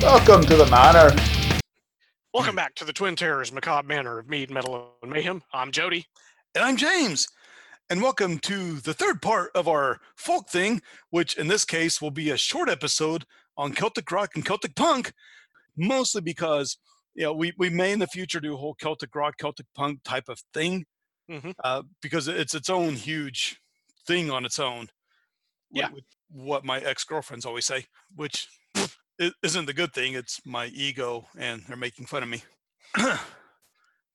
Welcome to the manor. Welcome back to the Twin Terrors Macabre Manor of Mead, Metal, and Mayhem. I'm Jody. And I'm James. And welcome to the third part of our folk thing, which in this case will be a short episode on Celtic rock and Celtic punk, mostly because you know we, we may in the future do a whole Celtic rock, Celtic punk type of thing, hmm uh, because it's its own huge thing on its own. Yeah. wh- What my ex girlfriends always say, which i- isn't the good thing. It's my ego, and they're making fun of me.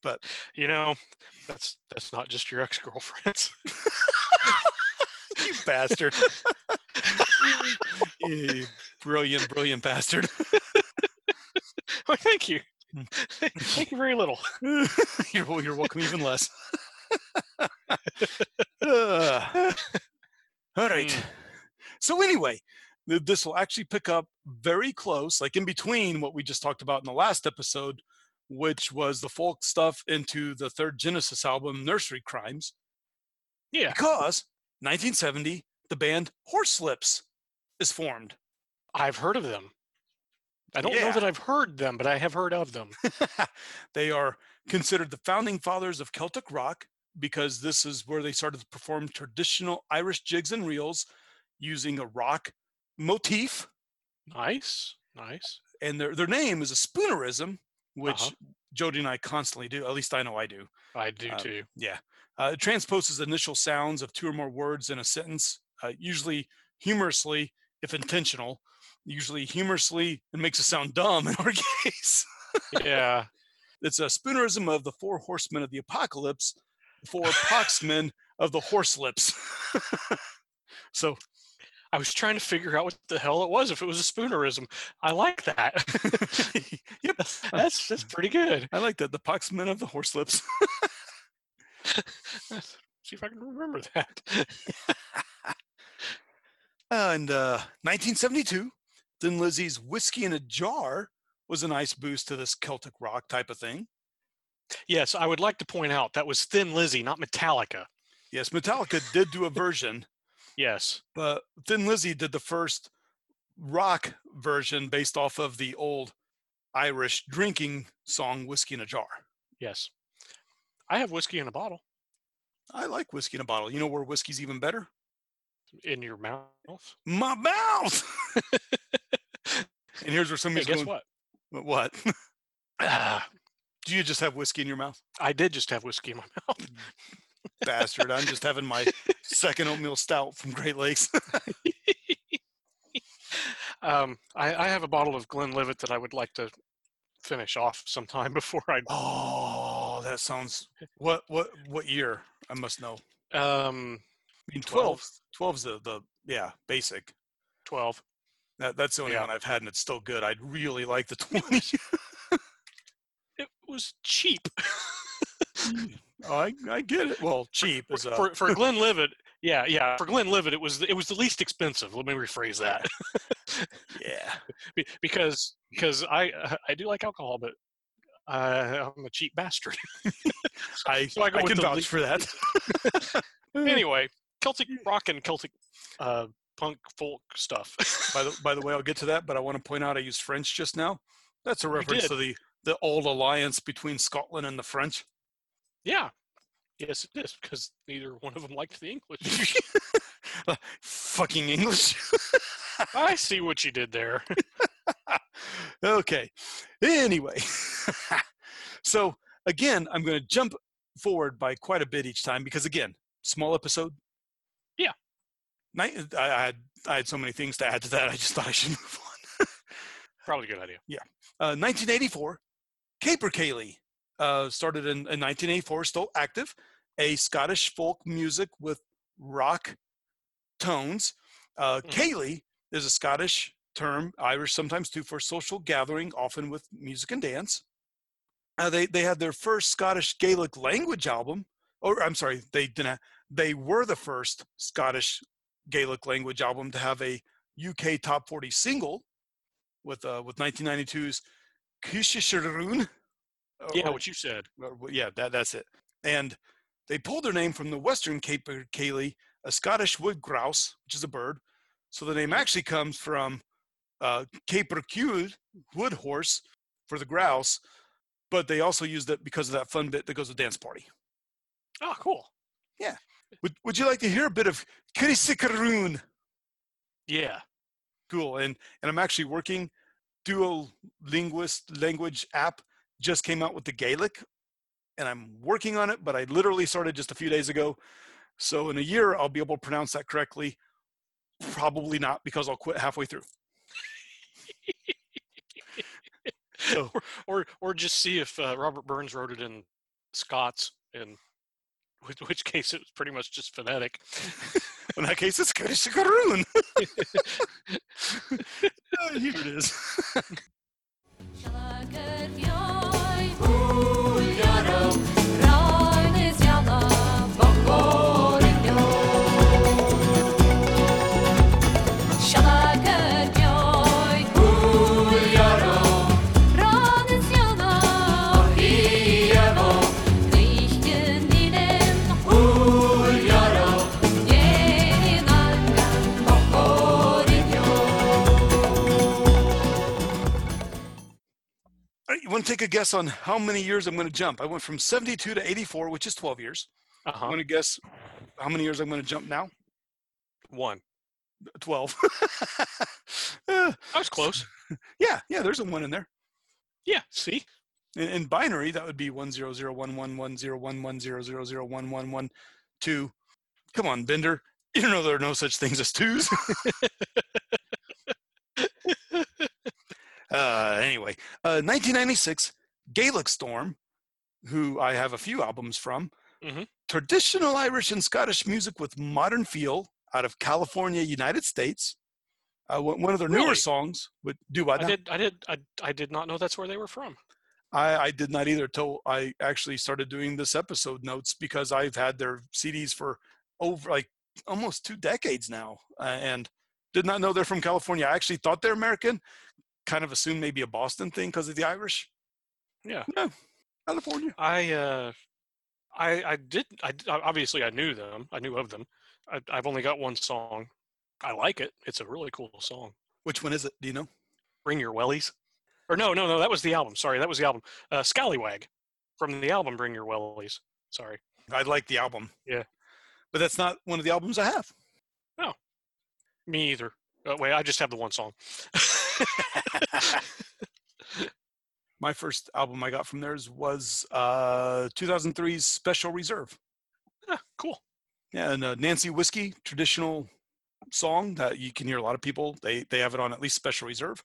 but You know, that's that's not just your ex-girlfriends. you bastard. you brilliant, brilliant bastard. Well, thank you. Hmm. thank you very little. you're, you're welcome even less. Uh, all right. Mm. So, anyway, this will actually pick up very close, like in between what we just talked about in the last episode, which was the folk stuff into the third Genesis album, Nursery Cryme, Yeah, because 1970, the band Horslips is formed. I've heard of them. I don't know that I've heard them, but I have heard of them. they are considered the founding fathers of Celtic rock because this is where they started to perform traditional Irish jigs and reels using a rock motif. Nice, nice. And their, their name is a spoonerism, which Uh-huh. Jody and I constantly do. At least I know I do. I do Um, too. Yeah. Uh, it transposes initial sounds of two or more words in a sentence, uh, usually humorously, if intentional. Usually humorously, it makes it sound dumb in our case. Yeah, It's a spoonerism of the four horsemen of the apocalypse, four poxmen of the horse lips. so I was trying to figure out what the hell it was. If it was a spoonerism, I like that. yep, that's that's pretty good. I like that. The poxmen of the horse lips. See if I can remember that. and uh, 1972, Thin Lizzy's Whiskey in a Jar was a nice boost to this Celtic rock type of thing. yes, I would like to point out that was Thin Lizzy, not Metallica. Yes, Metallica did do a version, Yes. but Thin Lizzy did the first rock version based off of the old Irish drinking song Whiskey in a Jar. Yes. I have whiskey in a bottle I like whiskey in a bottle. You know where whiskey's even better? in your mouth. My mouth. and here's where Hey, somebody's guess going, what? what? What? Ah, Do you just have whiskey in your mouth? I did just have whiskey in my mouth. Bastard. I'm just having my second oatmeal stout from Great Lakes. um, I, I have a bottle of Glenlivet that I would like to finish off sometime before I. oh, that sounds what what what year? I must know. Um, I mean 12. 12 12's the the yeah, basic. 12. That that's the only Yeah. one I've had and it's still good. I'd really like the 20. It was cheap. oh, I, I get it. Well, cheap is a for for Glenlivet, yeah, yeah. For Glenlivet, it was it was the least expensive. Let me rephrase that, yeah. Be- because because I uh, I do like alcohol, but uh, I'm a cheap bastard. I, So I I can vouch le- for that. anyway, Celtic rock and Celtic uh, punk folk stuff. by the by the way, I'll get to that, but I want to point out I used French just now. That's a reference to the the old alliance between Scotland and the French. Yeah, yes, it is because neither one of them liked the English. Fucking English. I see what you did there. okay. Anyway, so again, I'm going to jump forward by quite a bit each time because again, small episode. Yeah. I, I had I had so many things to add to that. I just thought I should move on. Probably a good idea. Yeah. Uh, 1984, Capercaillie uh, started in, in 1984, still active. A Scottish folk music with rock tones. Uh, Mhm. Ceilidh is a Scottish term, Irish sometimes too, for social gathering, often with music and dance. Uh, they they had their first Scottish Gaelic language album, or I'm sorry, they didn't. They were the first Scottish Gaelic language album to have a UK top 40 single with uh, with 1992's Kishisharoon. Yeah, what you said. yeah, that that's it. And they pulled their name from the Western Cape Cayley, a Scottish wood grouse, which is a bird. So the name actually comes from uh, capercule, wood horse, for the grouse, but they also used it because of that fun bit that goes with dance party. Oh, cool. Yeah. Would Would you like to hear a bit of Kirisikarun? Yeah. Cool. And and I'm actually working. dual Linguist language app just came out with the Gaelic, and I'm working on it. But I literally started just a few days ago. So in a year, I'll be able to pronounce that correctly. Probably not because I'll quit halfway through. so Or or just see if uh, Robert Burns wrote it in Scots, in which, which case it was pretty much just phonetic. in that case, it's. Uh, Here it is. Take a guess on how many years I'm going to jump? I went from 72 to 84, which is 12 years. Uh I huh. want to guess how many years I'm going to jump now? One. 12. Uh, I was close. yeah, yeah, there's a one in there. Yeah. See. In, in binary, that would be one zero zero one one one zero one one zero zero zero one one one two. Come on, Bender. You know there are no such things as twos. uh, anyway, uh, 1996, Gaelic Storm, who I have a few albums from, Mhm. traditional Irish and Scottish music with modern feel out of California, United States. Uh, one of their newer Really? songs would do what I did. I did. I, I did not know that's where they were from. I, I did not either till I actually started doing this episode notes because I've had their CDs for over like almost two decades now uh, and did not know they're from California. I actually thought they're American, kind of assumed maybe a Boston thing because of the Irish. Yeah. No, California. I uh, I I did. I obviously I knew them. I knew of them. I, I've only got one song. I like it. It's a really cool song. Which one is it? Do you know? Bring Your Wellies. Or no, no, no. That was the album. Sorry, that was the album. Uh, Scallywag from the album Bring Your Wellies. Sorry. I like the album. Yeah. But that's not one of the albums I have. No. Me either. Uh, wait, I just have the one song. My first album I got from theirs was uh, 2003's Special Reserve. Ah, cool. Yeah, and uh, Nancy Whiskey, traditional song that you can hear a lot of people. They they have it on at least special reserve.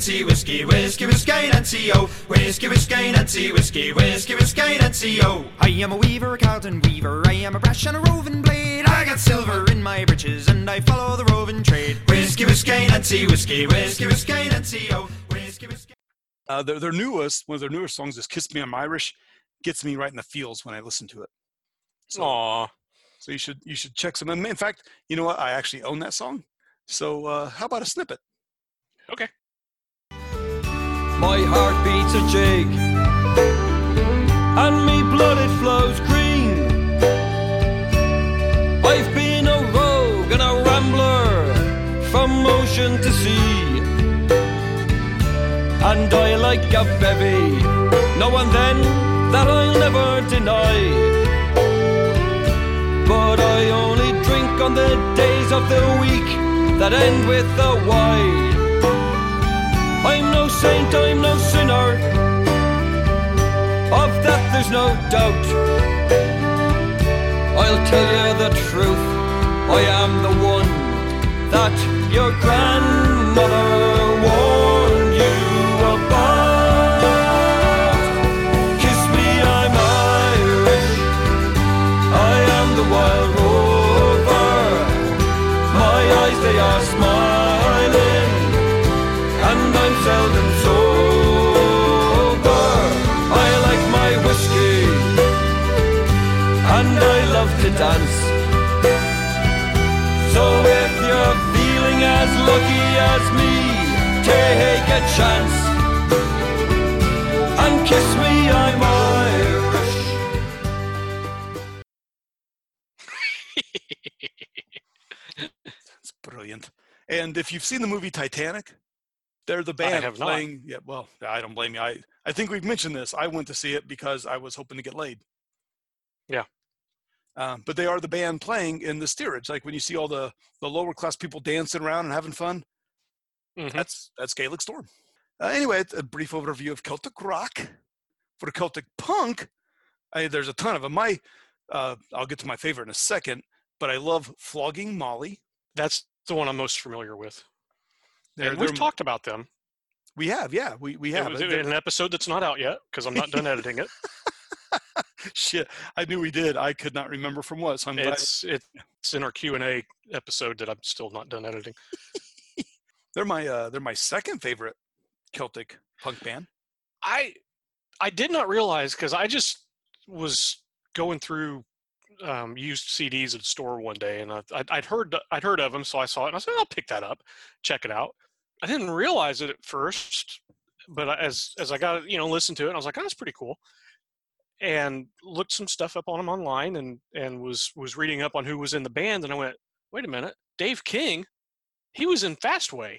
Nancy, whiskey, whiskey, whiskey, Nancy, oh. Whiskey, whiskey, Nancy, whiskey, whiskey, whiskey, Nancy, oh. I am a weaver, a Carlton weaver. I am a brash and a roving blade. I got silver in my breeches and I follow the roving trade. Whiskey, whiskey, Nancy, whiskey, whiskey, whiskey, Nancy, oh. Whiskey, whiskey. Uh, their their newest one of their newer songs is "Kiss Me I'm Irish." Gets me right in the feels when I listen to it. So Aw. so you should you should check some. In fact, you know what? I actually own that song. So uh, how about a snippet? Okay. My heart beats a jig, and me blood it flows green. I've been a rogue and a rambler from ocean to sea, and I like a bevy, now and then that I'll never deny. But I only drink on the days of the week that end with a Y. Saint, I'm no sinner. Of that there's no doubt. I'll tell you the truth. I am the one that your grandmother lucky as me, take a chance and kiss me, I'm Irish. It's brilliant. And if you've seen the movie Titanic, they're the band have not. playing. Yeah, well, I don't blame you. I, I think we've mentioned this. I went to see it because I was hoping to get laid. Yeah. Um, but they are the band playing in the steerage. Like when you see all the, the lower class people dancing around and having fun, Mhm. that's that's Gaelic Storm. Uh, anyway, a brief overview of Celtic rock. For the Celtic punk, I, there's a ton of them. My, uh, I'll get to my favorite in a second, but I love Flogging Molly. That's the one I'm most familiar with. They're- and we've talked about them. We have, yeah, we we It have. was Uh, in an episode that's not out yet because I'm not done editing it. Shit, I knew we did. I could not remember from what. So I'm glad. It's it's in our Q and A episode that I'm still not done editing. They're my uh, they're my second favorite Celtic punk band. I I did not realize because I just was going through um, used CDs at a store one day, and I, I'd, I'd heard I'd heard of them, so I saw it, and I said, "I'll pick that up, check it out." I didn't realize it at first, but as as I got you know listened to it, I was like, "Oh, that's pretty cool," and looked some stuff up on them online, and and was was reading up on who was in the band, and I went, "Wait a minute, Dave King, he was in Fastway,"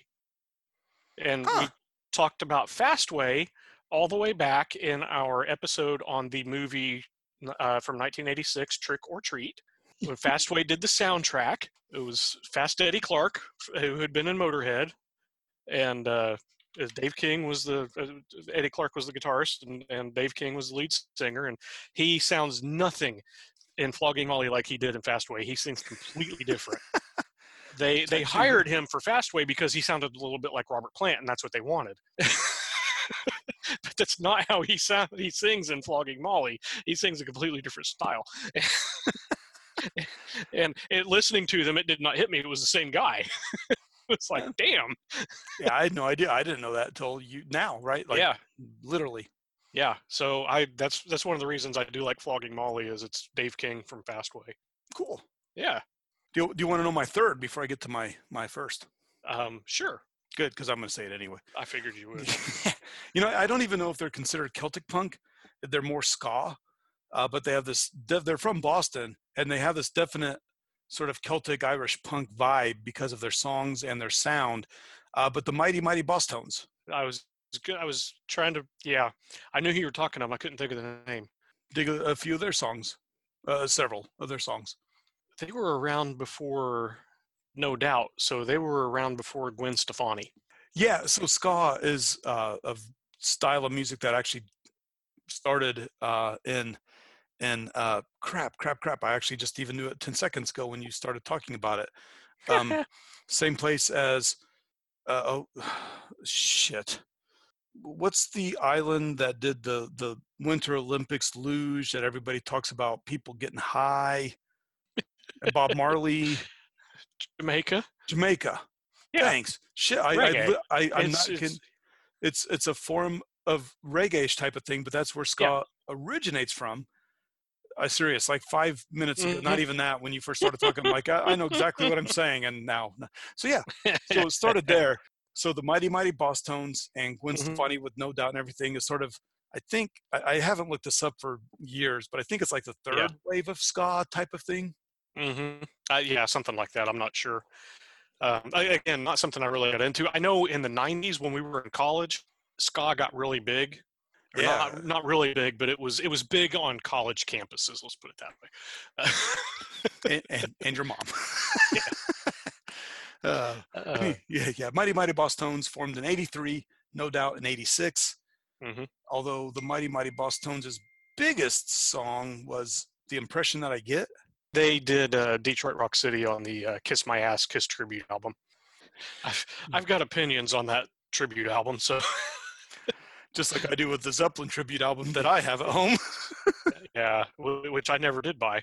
and we talked about Fastway all the way back in our episode on the movie uh, from 1986, Trick or Treat, when Fastway did the soundtrack. It was Fast Eddie Clarke, who had been in Motorhead, and uh, Dave King was the uh, Eddie Clarke was the guitarist, and, and Dave King was the lead singer, and he sounds nothing in Flogging Molly like he did in Fastway. He sings completely different. They they hired him for Fastway because he sounded a little bit like Robert Plant, and that's what they wanted. but that's not how he sound. He sings in Flogging Molly. He sings a completely different style. and it, listening to them, it did not hit me. It was the same guy. It's like, damn. Yeah, I had no idea. I didn't know that until you now, right? Like, yeah, literally. yeah. So I that's that's one of the reasons I do like Flogging Molly is it's Dave King from Fastway. Cool. Yeah. Do you, do you want to know my third before I get to my my first? Um, sure. Good, because I'm going to say it anyway. I figured you would. you know, I don't even know if they're considered Celtic punk. They're more ska, uh, but they have this. They're from Boston, and they have this definite sort of Celtic Irish punk vibe because of their songs and their sound. Uh, but the Mighty Mighty Bosstones. I was good. I was trying to. Yeah, I knew who you were talking of. I couldn't think of the name. Dig a, a few of their songs, uh, several of their songs. They were around before, no doubt. So they were around before Gwen Stefani. Yeah, so ska is uh, a style of music that actually started uh, in in uh, crap, crap, crap. I actually just even knew it ten seconds ago when you started talking about it. Um, same place as uh, oh shit. What's the island that did the the Winter Olympics luge that everybody talks about? People getting high. And Bob Marley, Jamaica. Jamaica. Yeah. Thanks. Shit, I, I, Reggae. I, I'm It's- not it's- kidding. It's it's a form of reggae type of thing, but that's where ska Yeah. originates from. I serious, like five minutes ago, not even that. When you first started talking, I'm like, I, I know exactly what I'm saying, and now, so yeah, so it started there. So the Mighty Mighty Bosstones and Gwen Mhm. Stefani with No Doubt and everything is sort of, I think, I, I haven't looked this up for years, but I think it's like the third Yeah. wave of ska type of thing. Mm-hmm. Uh, yeah, something like that. I'm not sure. Um, I, again, not something I really got into. I know in the '90s when we were in college, ska got really big. Yeah. Not, not really big, but it was it was big on college campuses. Let's put it that way. and, and, and your mom. uh, Uh, yeah, yeah. Mighty Mighty Bosstones formed in 83, no doubt in 86. Mhm. Although the Mighty Mighty Bosstones' biggest song was The Impression That I Get. they did uh, Detroit Rock City on the uh, "Kiss My Ass" Kiss tribute album. I've I've got opinions on that tribute album, so Just like I do with the Zeppelin tribute album that I have at home. yeah, which I never did buy.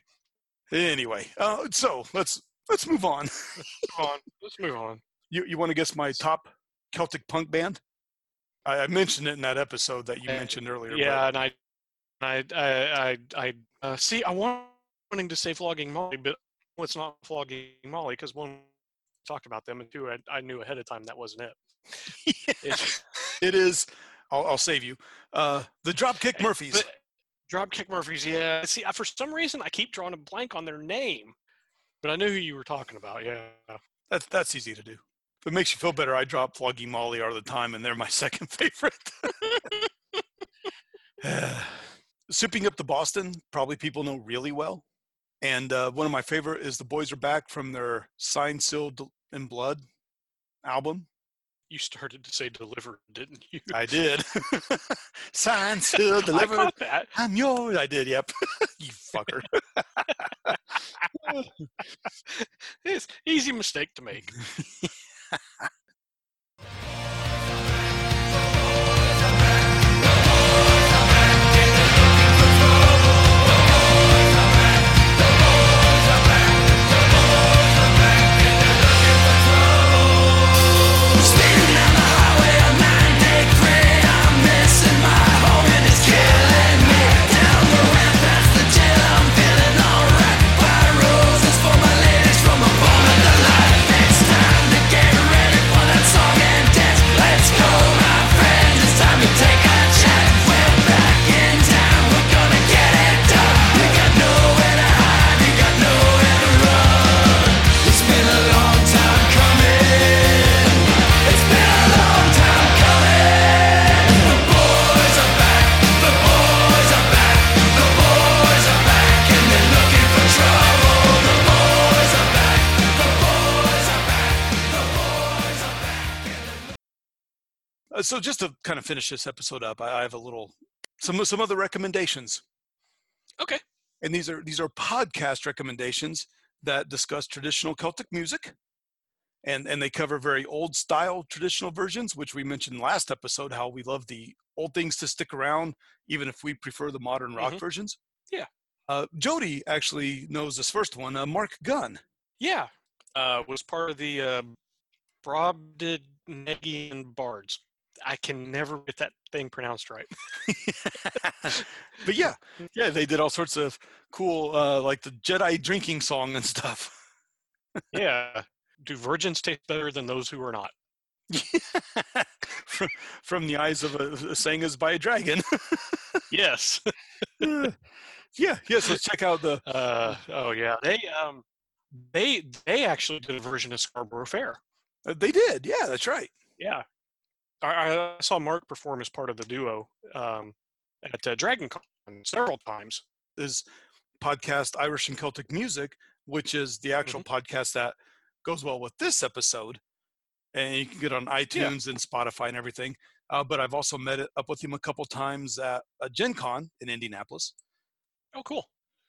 anyway, uh, so let's let's move on. Come on, let's move on. You you want to guess my top Celtic punk band? I, I mentioned it in that episode that you Uh, mentioned earlier. but- Yeah, and I, I, I, I, I uh, see. I want wanting to say flogging Molly, but it's not flogging Molly because one talked about them, and two, I, I knew ahead of time that wasn't it. It's- it is. I'll, I'll save you. Uh, the Dropkick Murphys. But Dropkick Murphys, yeah. See, I, for some reason, I keep drawing a blank on their name, but I knew who you were talking about. Yeah. That's that's easy to do. If it makes you feel better, I drop Flogging Molly all the time, and they're my second favorite. Shipping up to Boston, probably people know really well. And uh, one of my favorite is the Boys Are Back from their Signed, Sealed in Blood album. You started to say deliver, didn't you? I did. Sealed, I Delivered. caught that. I'm yours. I did. Yep. you fucker. It's easy mistake to make. So just to kind of finish this episode up, I, I have a little some some other recommendations. Okay. And these are these are podcast recommendations that discuss traditional Celtic music. And and they cover very old style traditional versions, which we mentioned last episode, how we love the old things to stick around, even if we prefer the modern rock Mhm. versions. Yeah. Uh, Jody actually knows this first one, uh, Mark Gunn. Yeah. Uh, was part of the uh, Brobdingnagian Bards. I can never get that thing pronounced right. but yeah, yeah, they did all sorts of cool, uh, like the Jedi drinking song and stuff. Yeah. Do virgins taste better than those who are not? from, from the eyes of a, a sang as by a dragon. Yes. yeah, yes. Let's check out the. Uh, oh yeah. They um they they actually did a version of Scarborough Fair. uh, They did. Yeah, that's right. Yeah. I, I saw Mark perform as part of the duo um, at uh, Dragon Con several times. His podcast Irish and Celtic music, which is the actual podcast that goes well with this episode, and you can get on iTunes and Spotify and everything. Uh, but I've also met up with him a couple times at uh, Gen Con in Indianapolis. Oh, cool.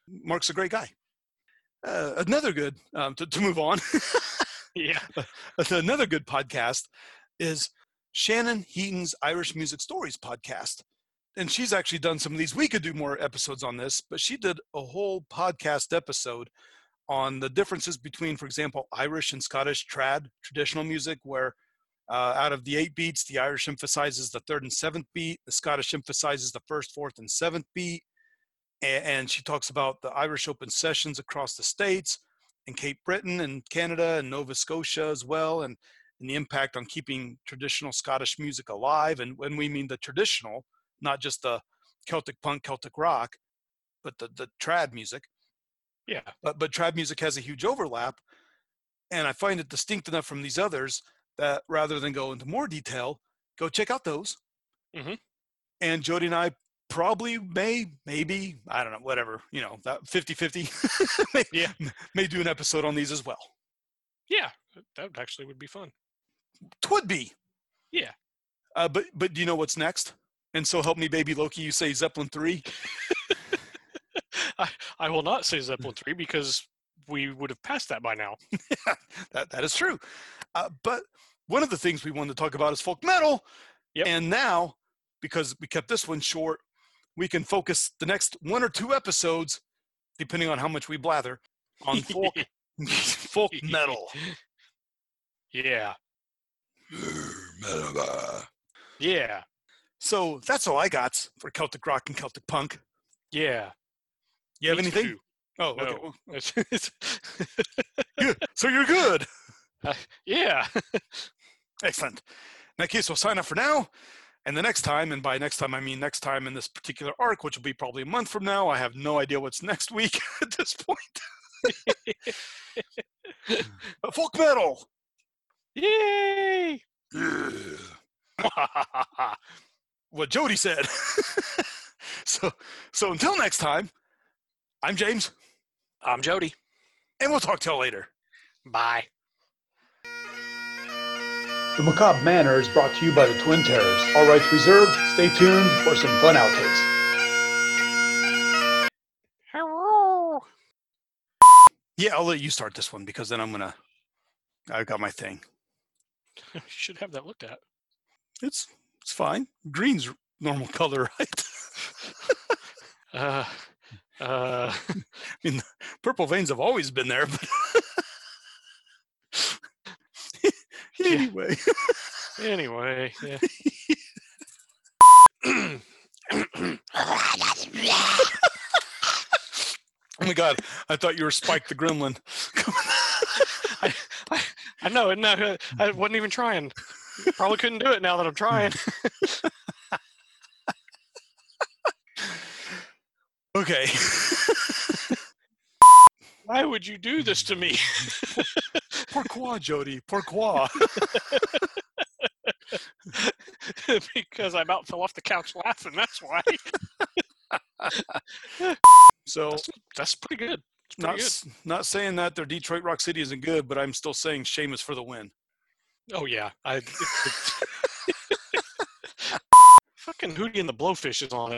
Mark's a great guy. Uh, another good um, to, to move on. Yeah. another good podcast is Shannon Heaton's Irish Music Stories podcast. And she's actually done some of these. We could do more episodes on this, but she did a whole podcast episode on the differences between, for example, Irish and Scottish trad traditional music, where uh, out of the eight beats, the Irish emphasizes the third and seventh beat, the Scottish emphasizes the first, fourth, and seventh beat. A- And she talks about the Irish open sessions across the states and Cape Breton and Canada and Nova Scotia as well, and, and the impact on keeping traditional Scottish music alive. And when we mean the traditional, not just the Celtic punk, Celtic rock, but the, the trad music. Yeah. But, but trad music has a huge overlap. And I find it distinct enough from these others that rather than go into more detail, go check out those. Mhm. And Jody and I probably may, maybe, I don't know, whatever, you know, that 50 50. Yeah. May do an episode on these as well. Yeah. That actually would be fun. Twould be. Yeah. Uh, but but do you know what's next? And so help me, baby Loki. You say Zeppelin three. I, I will not say Zeppelin 3 because we would have passed that by now. that that is true. Uh, but one of the things we wanted to talk about is folk metal. Yep. And now, because we kept this one short, we can focus the next one or two episodes, depending on how much we blather, on folk folk metal. Yeah. Yeah. So that's all I got for Celtic rock and Celtic punk. Yeah. You have Me anything? too. Oh, okay. No. well, It's, it's, yeah, so you're good. Uh, yeah. Excellent. In that case, we'll sign up for now. And the next time, and by next time I mean next time in this particular arc, which will be probably a month from now. I have no idea what's next week at this point. But folk metal. Yay! what Jody said. so, so until next time, I'm James, I'm Jody. and we'll talk to y'all later. Bye. The Macabre Manor is brought to you by the Twin Terrors. All rights reserved. Stay tuned for some fun outtakes. Hello. Yeah, I'll let you start this one because then I'm gonna. I've got my thing. You should have that looked at. It's it's fine. Green's normal color, right? Uh, uh, I mean, Purple veins have always been there, but anyway. anyway, yeah. Oh my god, I thought you were Spike the Gremlin. I, know, no, uh, I wasn't even trying. Probably couldn't do it now that I'm trying. okay. Why would you do this to me? Pourquoi, Jody? Pourquoi? because I about fell off the couch laughing. That's why. So, That's pretty good. Not good. not saying that their Detroit Rock City isn't good, but I'm still saying Sheamus for the win. Oh yeah, I. Fucking Hootie and the Blowfish is on it.